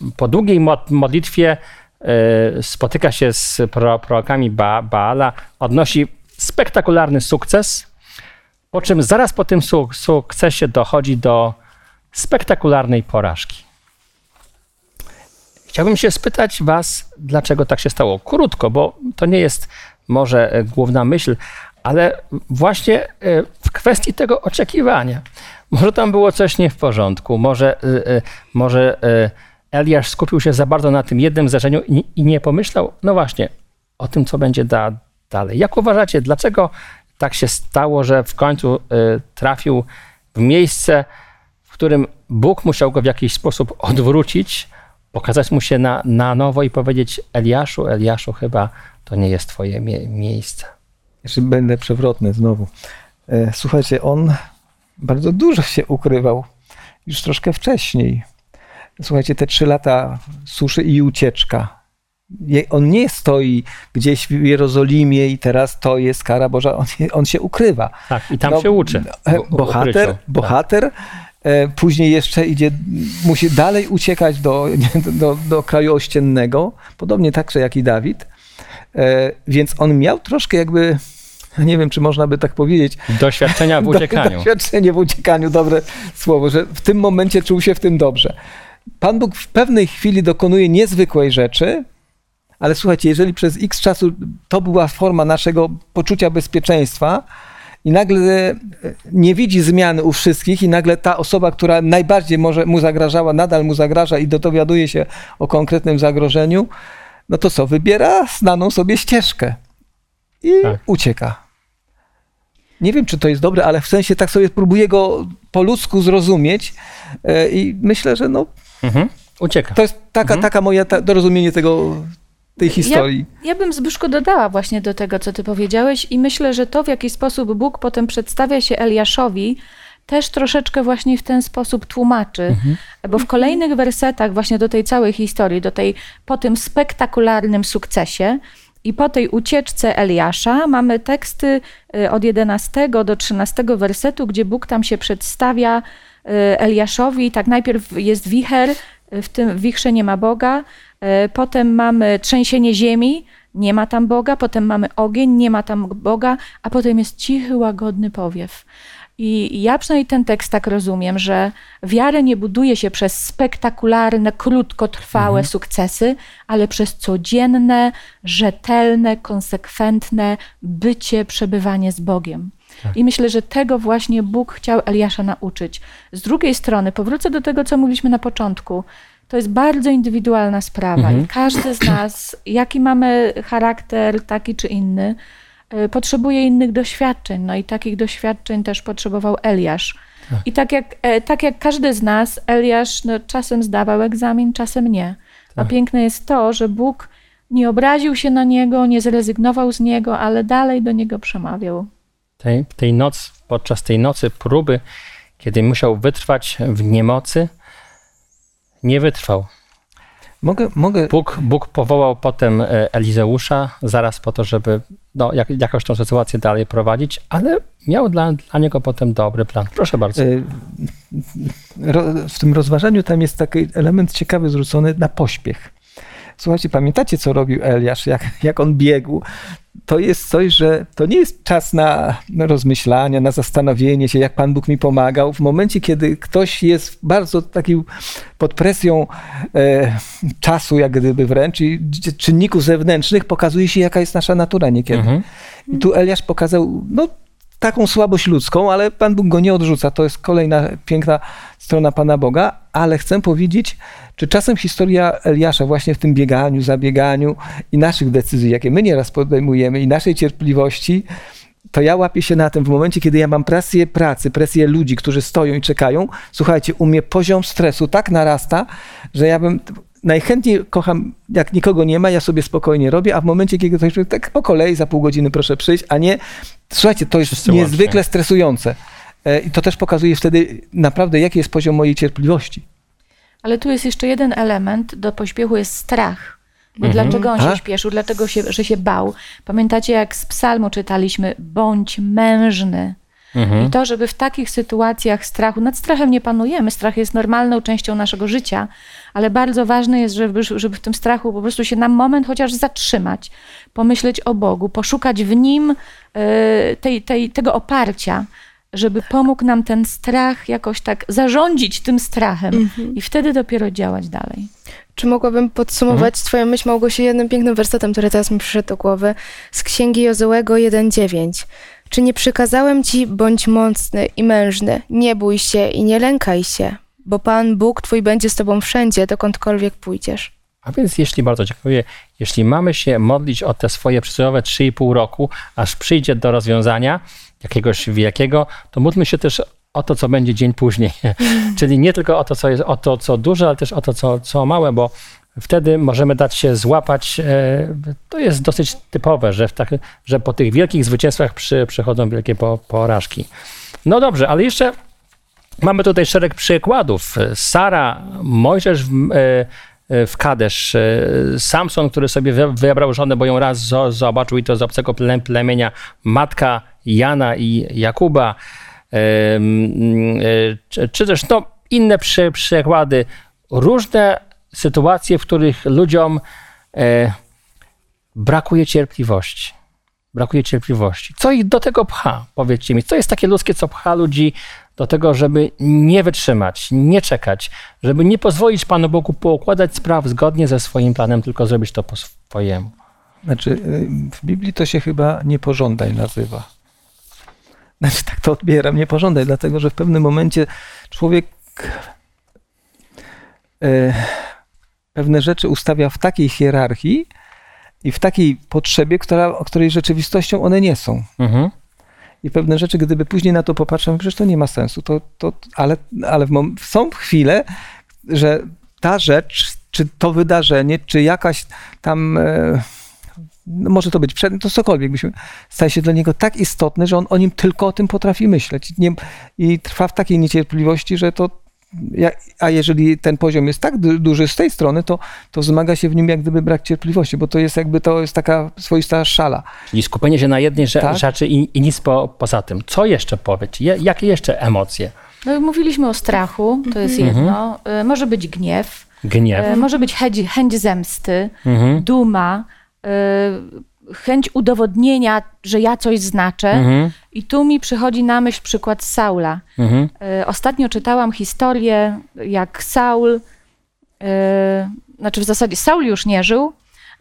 S1: y, po długiej mo- modlitwie y, spotyka się z pro, prorokami ba, Baala, odnosi spektakularny sukces, po czym zaraz po tym su- sukcesie dochodzi do spektakularnej porażki. Chciałbym się spytać Was, dlaczego tak się stało? Krótko, bo to nie jest może e, główna myśl, ale właśnie e, w kwestii tego oczekiwania. Może tam było coś nie w porządku, może, y, może Eliasz skupił się za bardzo na tym jednym zdarzeniu i nie pomyślał, no właśnie, o tym, co będzie da, dalej. Jak uważacie, dlaczego tak się stało, że w końcu y, trafił w miejsce, w którym Bóg musiał go w jakiś sposób odwrócić, pokazać mu się na, na nowo i powiedzieć: Eliaszu, Eliaszu, chyba to nie jest Twoje mie miejsce.
S3: Jeszcze będę przewrotny znowu. E, słuchajcie, on bardzo dużo się ukrywał już troszkę wcześniej. Słuchajcie, te trzy lata suszy i ucieczka. On nie stoi gdzieś w Jerozolimie i teraz to jest kara Boża, on, on się ukrywa.
S1: Tak, i tam no, się uczy.
S3: Bohater, bohater tak. E, później jeszcze idzie, musi dalej uciekać do, do, do kraju ościennego, podobnie także jak i Dawid. E, więc on miał troszkę jakby, nie wiem, czy można by tak powiedzieć.
S1: Doświadczenia w uciekaniu.
S3: Do, doświadczenie w uciekaniu, dobre słowo, że w tym momencie czuł się w tym dobrze. Pan Bóg w pewnej chwili dokonuje niezwykłej rzeczy, ale słuchajcie, jeżeli przez x czasu to była forma naszego poczucia bezpieczeństwa, i nagle e, nie widzi zmiany u wszystkich i nagle ta osoba, która najbardziej może mu zagrażała, nadal mu zagraża i dowiaduje się o konkretnym zagrożeniu, no to co, wybiera znaną sobie ścieżkę i tak. ucieka. Nie wiem, czy to jest dobre, ale w sensie tak sobie próbuję go po ludzku zrozumieć e, i myślę, że no...
S1: Mhm. Ucieka.
S3: To jest taka, mhm. taka moja ta, dorozumienie tego, tej historii.
S2: Ja, ja bym Zbyszko dodała właśnie do tego, co ty powiedziałeś i myślę, że to, w jaki sposób Bóg potem przedstawia się Eliaszowi, też troszeczkę właśnie w ten sposób tłumaczy, mhm. bo w kolejnych wersetach właśnie do tej całej historii, do tej, po tym spektakularnym sukcesie i po tej ucieczce Eliasza mamy teksty y, od 11 do 13 wersetu, gdzie Bóg tam się przedstawia y, Eliaszowi, tak najpierw jest wicher, w tym wichrze nie ma Boga, E, potem mamy trzęsienie ziemi, nie ma tam Boga, potem mamy ogień, nie ma tam Boga, a potem jest cichy, łagodny powiew. I ja przynajmniej ten tekst tak rozumiem, że wiarę nie buduje się przez spektakularne, krótkotrwałe mhm. sukcesy, ale przez codzienne, rzetelne, konsekwentne bycie, przebywanie z Bogiem. Tak. I myślę, że tego właśnie Bóg chciał Eliasza nauczyć. Z drugiej strony, powrócę do tego, co mówiliśmy na początku to jest bardzo indywidualna sprawa mhm. i każdy z nas, jaki mamy charakter, taki czy inny, potrzebuje innych doświadczeń. No i takich doświadczeń też potrzebował Eliasz. Tak. I tak jak, e, tak jak każdy z nas, Eliasz no, czasem zdawał egzamin, czasem nie. Tak. A piękne jest to, że Bóg nie obraził się na niego, nie zrezygnował z niego, ale dalej do niego przemawiał.
S1: Tej, tej noc, podczas tej nocy próby, kiedy musiał wytrwać w niemocy, nie wytrwał.
S3: Mogę, mogę...
S1: Bóg, Bóg powołał potem e, Elizeusza zaraz po to, żeby no, jak, jakoś tą sytuację dalej prowadzić, ale miał dla, dla niego potem dobry plan. Proszę bardzo. E,
S3: w tym rozważaniu tam jest taki element ciekawy zwrócony na pośpiech. Słuchajcie, pamiętacie, co robił Eliasz, jak, jak on biegł? To jest coś, że to nie jest czas na, rozmyślania, na zastanowienie się, jak Pan Bóg mi pomagał. W momencie, kiedy ktoś jest bardzo taki pod presją e, czasu, jak gdyby wręcz, i czynników zewnętrznych, pokazuje się, jaka jest nasza natura niekiedy. Mhm. I tu Eliasz pokazał, no taką słabość ludzką, ale Pan Bóg go nie odrzuca. To jest kolejna piękna strona Pana Boga, ale chcę powiedzieć, czy czasem historia Eliasza właśnie w tym bieganiu, zabieganiu i naszych decyzji, jakie my nieraz podejmujemy i naszej cierpliwości, to ja łapię się na tym w momencie, kiedy ja mam presję pracy, presję ludzi, którzy stoją i czekają. Słuchajcie, u mnie poziom stresu tak narasta, że ja bym najchętniej kocham, jak nikogo nie ma, ja sobie spokojnie robię, a w momencie, kiedy ktoś tak po kolei za pół godziny proszę przyjść, a nie, słuchajcie, to jest Wszyscy niezwykle łącznie. stresujące. E, I to też pokazuje wtedy naprawdę, jaki jest poziom mojej cierpliwości.
S2: Ale tu jest jeszcze jeden element, do pośpiechu jest strach. Bo mhm. dlaczego on się a? śpieszył? Dlatego, się, że się bał. Pamiętacie, jak z psalmu czytaliśmy, bądź mężny. Mhm. I to, żeby w takich sytuacjach strachu, nad strachem nie panujemy, strach jest normalną częścią naszego życia, ale bardzo ważne jest, żeby, żeby w tym strachu po prostu się na moment chociaż zatrzymać, pomyśleć o Bogu, poszukać w Nim e, tej, tej, tego oparcia, żeby pomógł nam ten strach jakoś tak zarządzić tym strachem mhm. i wtedy dopiero działać dalej.
S4: Czy mogłabym podsumować mhm. Twoją myśl, Małgosiu, jednym pięknym wersetem, który teraz mi przyszedł do głowy, z Księgi Jozełego 1.9. Czy nie przykazałem ci, bądź mocny i mężny, nie bój się i nie lękaj się, bo Pan Bóg twój będzie z tobą wszędzie, dokądkolwiek pójdziesz.
S1: A więc jeśli bardzo dziękuję, jeśli mamy się modlić o te swoje przysłowiowe 3,5 roku, aż przyjdzie do rozwiązania jakiegoś wielkiego, to módlmy się też o to, co będzie dzień później. [LAUGHS] Czyli nie tylko o to, co jest, o to, co duże, ale też o to, co, co małe, bo wtedy możemy dać się złapać. e, To jest dosyć typowe, że, tak, że po tych wielkich zwycięstwach przy, przychodzą wielkie po, porażki. No dobrze, ale jeszcze mamy tutaj szereg przykładów. Sara, Mojżesz w, e, w Kadesz, e, Samson, który sobie wy- wybrał żonę, bo ją raz zo- zobaczył i to z obcego ple- plemienia, matka Jana i Jakuba, e, czy też no, inne przy, przykłady. Różne sytuacje, w których ludziom e, brakuje cierpliwości. Brakuje cierpliwości. Co ich do tego pcha? Powiedzcie mi, co jest takie ludzkie, co pcha ludzi do tego, żeby nie wytrzymać, nie czekać, żeby nie pozwolić Panu Bogu poukładać spraw zgodnie ze swoim planem, tylko zrobić to po swojemu.
S3: Znaczy, y, w Biblii to się chyba niepożądaj nazywa. Znaczy, tak to odbieram, niepożądaj, dlatego że w pewnym momencie człowiek y, pewne rzeczy ustawia w takiej hierarchii i w takiej potrzebie, która, o której rzeczywistością one nie są.
S1: Mhm.
S3: I pewne rzeczy, gdyby później na to popatrzył, przecież to nie ma sensu. To, to, ale ale mom- są chwile, że ta rzecz, czy to wydarzenie, czy jakaś tam, e, no może to być przedmiot, to cokolwiek, byśmy, staje się dla niego tak istotny, że on o nim tylko o tym potrafi myśleć. Nie, I trwa w takiej niecierpliwości, że to. A jeżeli ten poziom jest tak du- duży z tej strony, to, to wzmaga się w nim jak gdyby brak cierpliwości, bo to jest jakby to jest taka swoista szala.
S1: Czyli skupienie się na jednej
S3: Tak.
S1: rzeczy i, i nic po, poza tym. Co jeszcze powiedz? Je, jakie jeszcze emocje?
S2: No, mówiliśmy o strachu, to jest jedno. Y, Może być gniew,
S1: Gniew.
S2: y, może być chęć, chęć zemsty,
S1: Mhm.
S2: duma, y, chęć udowodnienia, że ja coś znaczę.
S1: Mhm.
S2: I tu mi przychodzi na myśl przykład Saula.
S1: Mhm.
S2: Y, Ostatnio czytałam historię, jak Saul, y, znaczy w zasadzie Saul już nie żył,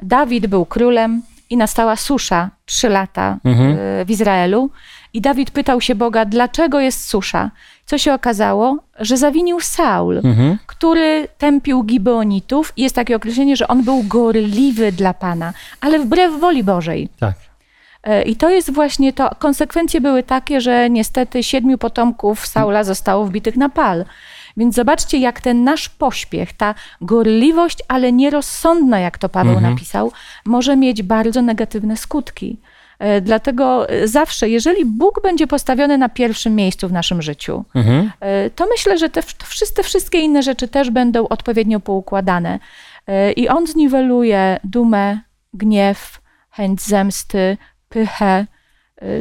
S2: Dawid był królem i nastała susza trzy lata
S1: Mhm.
S2: y, w Izraelu. I Dawid pytał się Boga, dlaczego jest susza. Co się okazało? Że zawinił Saul,
S1: Mhm.
S2: który tępił Gibeonitów i jest takie określenie, że on był gorliwy dla Pana, ale wbrew woli Bożej.
S1: Tak.
S2: E, I to jest właśnie to. Konsekwencje były takie, że niestety siedmiu potomków Saula zostało wbitych na pal. Więc zobaczcie, jak ten nasz pośpiech, ta gorliwość, ale nierozsądna, jak to Paweł napisał, może mieć bardzo negatywne skutki. E, Dlatego e, zawsze, jeżeli Bóg będzie postawiony na pierwszym miejscu w naszym życiu,
S1: Mhm.
S2: e, to myślę, że te, te wszystkie inne rzeczy też będą odpowiednio poukładane. I on zniweluje dumę, gniew, chęć zemsty, pychę.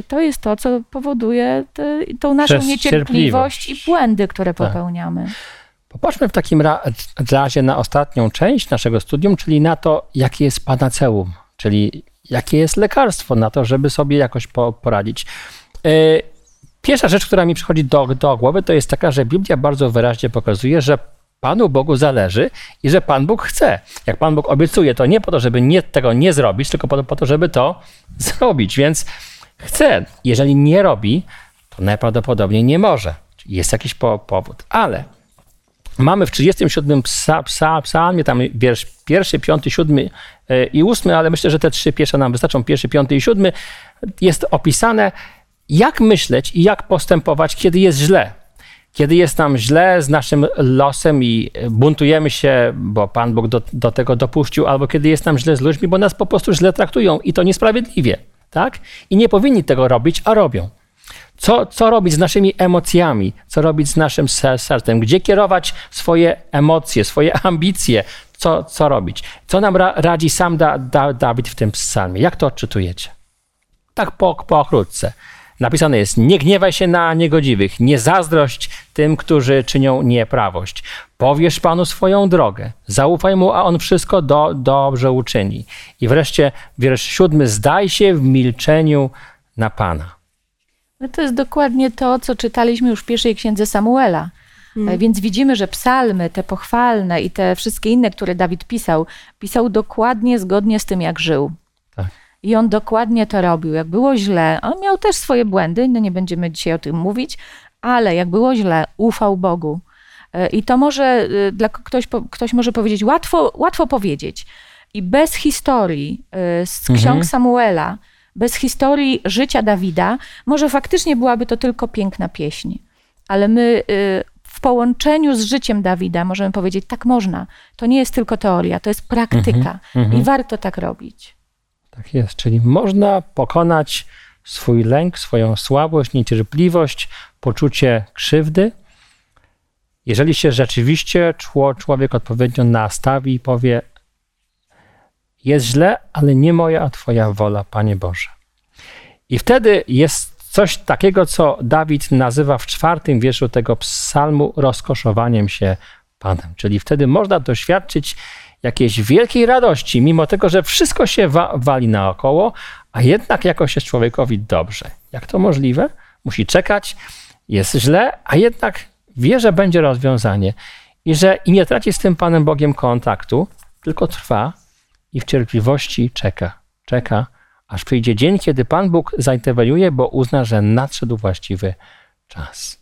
S2: To jest to, co powoduje te, tą naszą
S1: Przez
S2: niecierpliwość i błędy, które
S1: Tak.
S2: popełniamy.
S1: Popatrzmy w takim ra- razie na ostatnią część naszego studium, czyli na to, jakie jest panaceum, czyli jakie jest lekarstwo na to, żeby sobie jakoś po, poradzić. E, Pierwsza rzecz, która mi przychodzi do, do głowy, to jest taka, że Biblia bardzo wyraźnie pokazuje, że Panu Bogu zależy i że Pan Bóg chce. Jak Pan Bóg obiecuje, to nie po to, żeby nie, tego nie zrobić, tylko po po to, żeby to zrobić. Więc chce. Jeżeli nie robi, to najprawdopodobniej nie może. Jest jakiś po, powód. Ale Mamy w 37 psa, psa, psalmie, tam wiersz pierwszy, piąty, siódmy e, i ósmy, ale myślę, że te trzy pierwsze nam wystarczą, pierwszy, piąty i siódmy. Jest opisane, jak myśleć i jak postępować, kiedy jest źle. Kiedy jest nam źle z naszym losem i buntujemy się, bo Pan Bóg do, do tego dopuścił, albo kiedy jest nam źle z ludźmi, bo nas po prostu źle traktują i to niesprawiedliwie, tak? I nie powinni tego robić, a robią. Co, co robić z naszymi emocjami, co robić z naszym ser- sercem, gdzie kierować swoje emocje, swoje [LAUGHS] ambicje, co, co robić. Co nam ra, radzi sam da, da, Dawid w tym psalmie? Jak to odczytujecie? Tak po, po krótce. Napisane jest, nie gniewaj się na niegodziwych, nie zazdrość tym, którzy czynią nieprawość. Powiesz Panu swoją drogę, zaufaj Mu, a On wszystko do, dobrze uczyni. I wreszcie wiersz siódmy, zdaj się w milczeniu na Pana.
S2: No to jest dokładnie to, co czytaliśmy już w pierwszej księdze Samuela. E, Więc widzimy, że psalmy, te pochwalne i te wszystkie inne, które Dawid pisał, pisał dokładnie zgodnie z tym, jak żył.
S1: Tak.
S2: I on dokładnie to robił. Jak było źle, on miał też swoje błędy, no nie będziemy dzisiaj o tym mówić, ale jak było źle, ufał Bogu. E, I to może dla ktoś, ktoś może powiedzieć, łatwo, łatwo powiedzieć. I bez historii z ksiąg mhm. Samuela, bez historii życia Dawida, może faktycznie byłaby to tylko piękna pieśń. Ale my w połączeniu z życiem Dawida możemy powiedzieć, tak można. To nie jest tylko teoria, to jest praktyka mm -hmm, i warto tak robić.
S1: Tak jest, czyli można pokonać swój lęk, swoją słabość, niecierpliwość, poczucie krzywdy, jeżeli się rzeczywiście człowiek odpowiednio nastawi i powie: Jest źle, ale nie moja, a Twoja wola, Panie Boże. I wtedy jest Coś takiego, co Dawid nazywa w czwartym wierszu tego psalmu rozkoszowaniem się Panem. Czyli wtedy można doświadczyć jakiejś wielkiej radości, mimo tego, że wszystko się wa wali naokoło, a jednak jakoś jest człowiekowi dobrze. Jak to możliwe? Musi czekać, jest źle, a jednak wie, że będzie rozwiązanie i że i nie traci z tym Panem Bogiem kontaktu, tylko trwa i w cierpliwości czeka, czeka, aż przyjdzie dzień, kiedy Pan Bóg zainterweniuje, bo uzna, że nadszedł właściwy czas.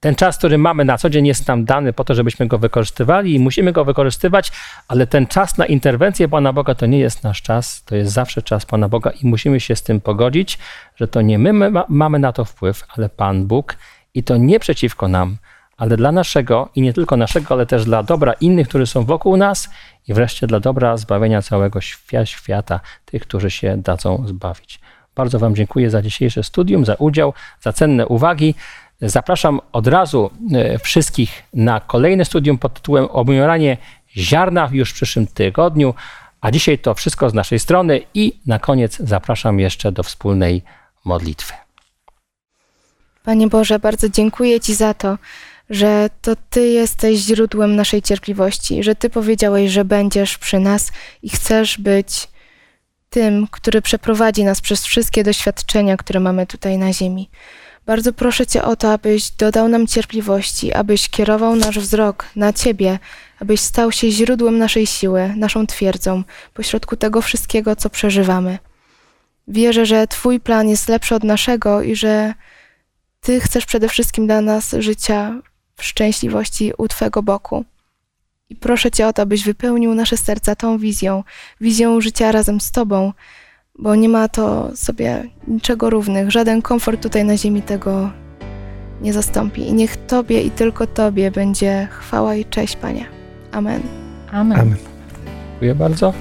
S1: Ten czas, który mamy na co dzień, jest nam dany po to, żebyśmy go wykorzystywali i musimy go wykorzystywać, ale ten czas na interwencję Pana Boga to nie jest nasz czas, to jest zawsze czas Pana Boga i musimy się z tym pogodzić, że to nie my mamy na to wpływ, ale Pan Bóg i to nie przeciwko nam, ale dla naszego i nie tylko naszego, ale też dla dobra innych, którzy są wokół nas i wreszcie dla dobra zbawienia całego świata, tych, którzy się dadzą zbawić. Bardzo Wam dziękuję za dzisiejsze studium, za udział, za cenne uwagi. Zapraszam od razu e, wszystkich na kolejne studium pod tytułem Obmieranie ziarna już w przyszłym tygodniu. A dzisiaj to wszystko z naszej strony i na koniec zapraszam jeszcze do wspólnej modlitwy.
S4: Panie Boże, bardzo dziękuję Ci za to, że to Ty jesteś źródłem naszej cierpliwości, że Ty powiedziałeś, że będziesz przy nas i chcesz być tym, który przeprowadzi nas przez wszystkie doświadczenia, które mamy tutaj na Ziemi. Bardzo proszę Cię o to, abyś dodał nam cierpliwości, abyś kierował nasz wzrok na Ciebie, abyś stał się źródłem naszej siły, naszą twierdzą, pośrodku tego wszystkiego, co przeżywamy. Wierzę, że Twój plan jest lepszy od naszego i że Ty chcesz przede wszystkim dla nas życia w szczęśliwości u Twego boku. I proszę Cię o to, abyś wypełnił nasze serca tą wizją, wizją życia razem z Tobą, bo nie ma to sobie niczego równych. Żaden komfort tutaj na ziemi tego nie zastąpi. I niech Tobie i tylko Tobie będzie chwała i cześć, Panie. Amen.
S2: Amen. Amen.
S1: Dziękuję bardzo.